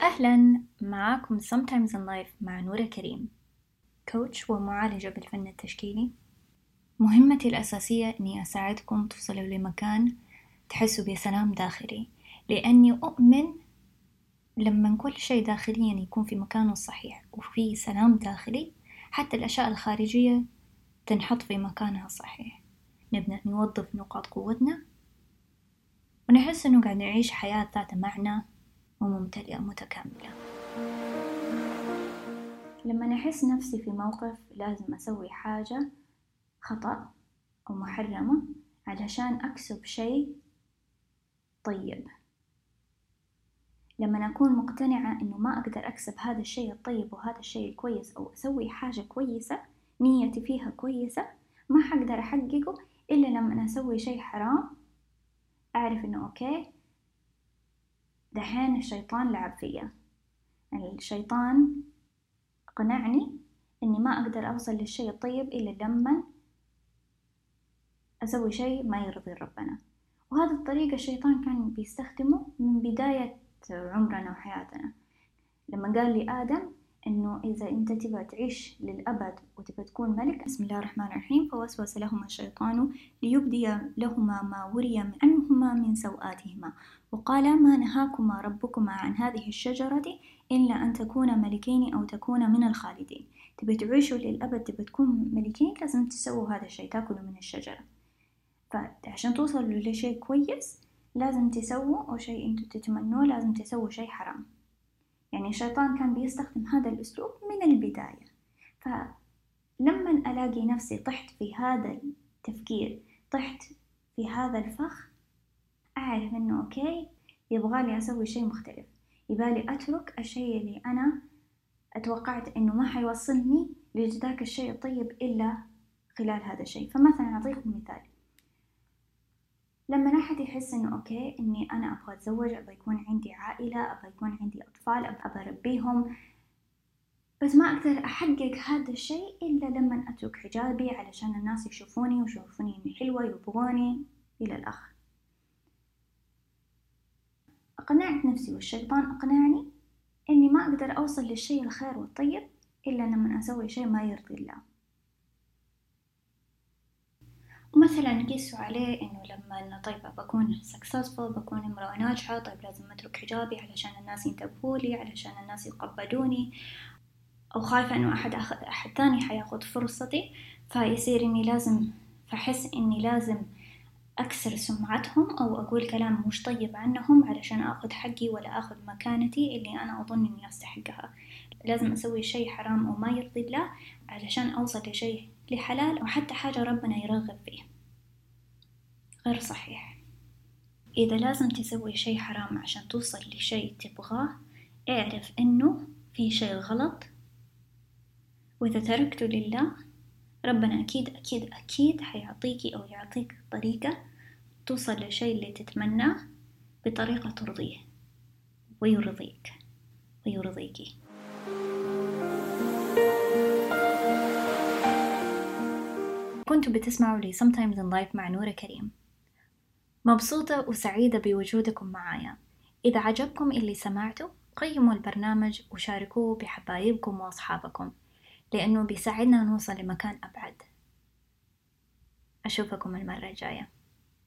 أهلا. معاكم Sometimes in Life مع نورة كريم. كوتش ومعالجة بالفن التشكيلي. مهمتي الأساسية إني أساعدكم توصلوا لمكان تحسوا بسلام داخلي. لأني أؤمن لما كل شيء داخليا يكون في مكانه الصحيح وفي سلام داخلي حتى الأشياء الخارجية تنحط في مكانها الصحيح. نبدأ نوظف نقاط قوتنا ونحس إنه قاعد نعيش حياة ذات معنى وممتلئة متكاملة. لما أحس نفسي في موقف لازم أسوي حاجة خطأ أو محرمة علشان أكسب شيء طيب. لما أكون مقتنعة إنه ما أقدر أكسب هذا الشيء الطيب وهذا الشيء الكويس أو أسوي حاجة كويسة نيتي فيها كويسة ما حقدر أحققه إلا لما أسوي شيء حرام. أعرف إنه أوكي دحين الشيطان لعب فيا. الشيطان أقنعني إني ما أقدر أوصل للشيء الطيب إلا لما أسوي شيء ما يرضي ربنا. وهذه الطريقة الشيطان كان بيستخدمه من بداية عمرنا وحياتنا. لما قال لي آدم إنه إذا أنت تبغى تعيش للأبد وتبغى تكون ملك بسم الله الرحمن الرحيم. فوسوس لهما الشيطان ليبدي لهما ما وري عنهما من سوآتهما. وقال ما نهاكما ربكما عن هذه الشجرة إلا أن تكونا ملكين أو تكونا من الخالدين. تبي تعيشوا للأبد تبي تكون ملكين لازم تسووا هذا الشيء تأكلوا من الشجرة. فعشان توصلوا لشيء كويس لازم تسووا أو شيء أنتوا تتمنوه لازم تسووا شيء حرام. يعني الشيطان كان بيستخدم هذا الأسلوب من البداية. فلما ألاقي نفسي طحت في هذا التفكير طحت في هذا الفخ أعرف إنه okay يبغالي أسوي شيء مختلف. يبالي أترك الشيء اللي أنا أتوقعت إنه ما حيوصلني لذاك الشيء الطيب إلا خلال هذا الشيء. فمثلا أعطيكم مثال. لما أحد يحس إنه okay إني أنا أبغى أتزوج أبغى يكون عندي عائلة أبغى يكون عندي أطفال أبغى أربيهم بس ما أقدر أحقق هذا الشيء إلا لما أترك حجابي علشان الناس يشوفوني ويشوفوني إني حلوة يبغوني إلى الآخر. أقنعت نفسي والشيطان أقنعني إني ما أقدر أوصل للشيء الخير والطيب إلا لما أسوي شيء ما يرضي الله. ومثلا قيسوا عليه إنه لما طيب بكون successful بكون امرأة ناجحة طيب لازم أترك حجابي علشان الناس ينتبهوا لي علشان الناس يقبلوني أو خايفة إنه أحد أخذ أحد تاني حياخد فرصتي. فيصير إني لازم فأحس إني لازم أكسر سمعتهم أو أقول كلام مش طيب عنهم علشان أخذ حقي ولا أخذ مكانتي اللي أنا أظن إني أستحقها. لازم أسوي شيء حرام أو ما يرضي الله علشان أوصل لشيء لحلال أو حتى حاجة ربنا يرغب فيه غير صحيح. إذا لازم تسوي شيء حرام عشان توصل لشيء تبغاه اعرف إنه في شيء غلط. وإذا تركته لله ربنا أكيد أكيد أكيد حيعطيكي أو يعطيك طريقة توصل للشيء اللي تتمناه بطريقة ترضيه. ويرضيك. ويرضيكي. كنتوا بتسمعوا لي Sometimes in Life مع نورة كريم. مبسوطة وسعيدة بوجودكم معايا. إذا عجبكم اللي سمعته قيموا البرنامج وشاركوه بحبايبكم وأصحابكم لأنه بيساعدنا نوصل لمكان أبعد. أشوفكم المرة الجاية.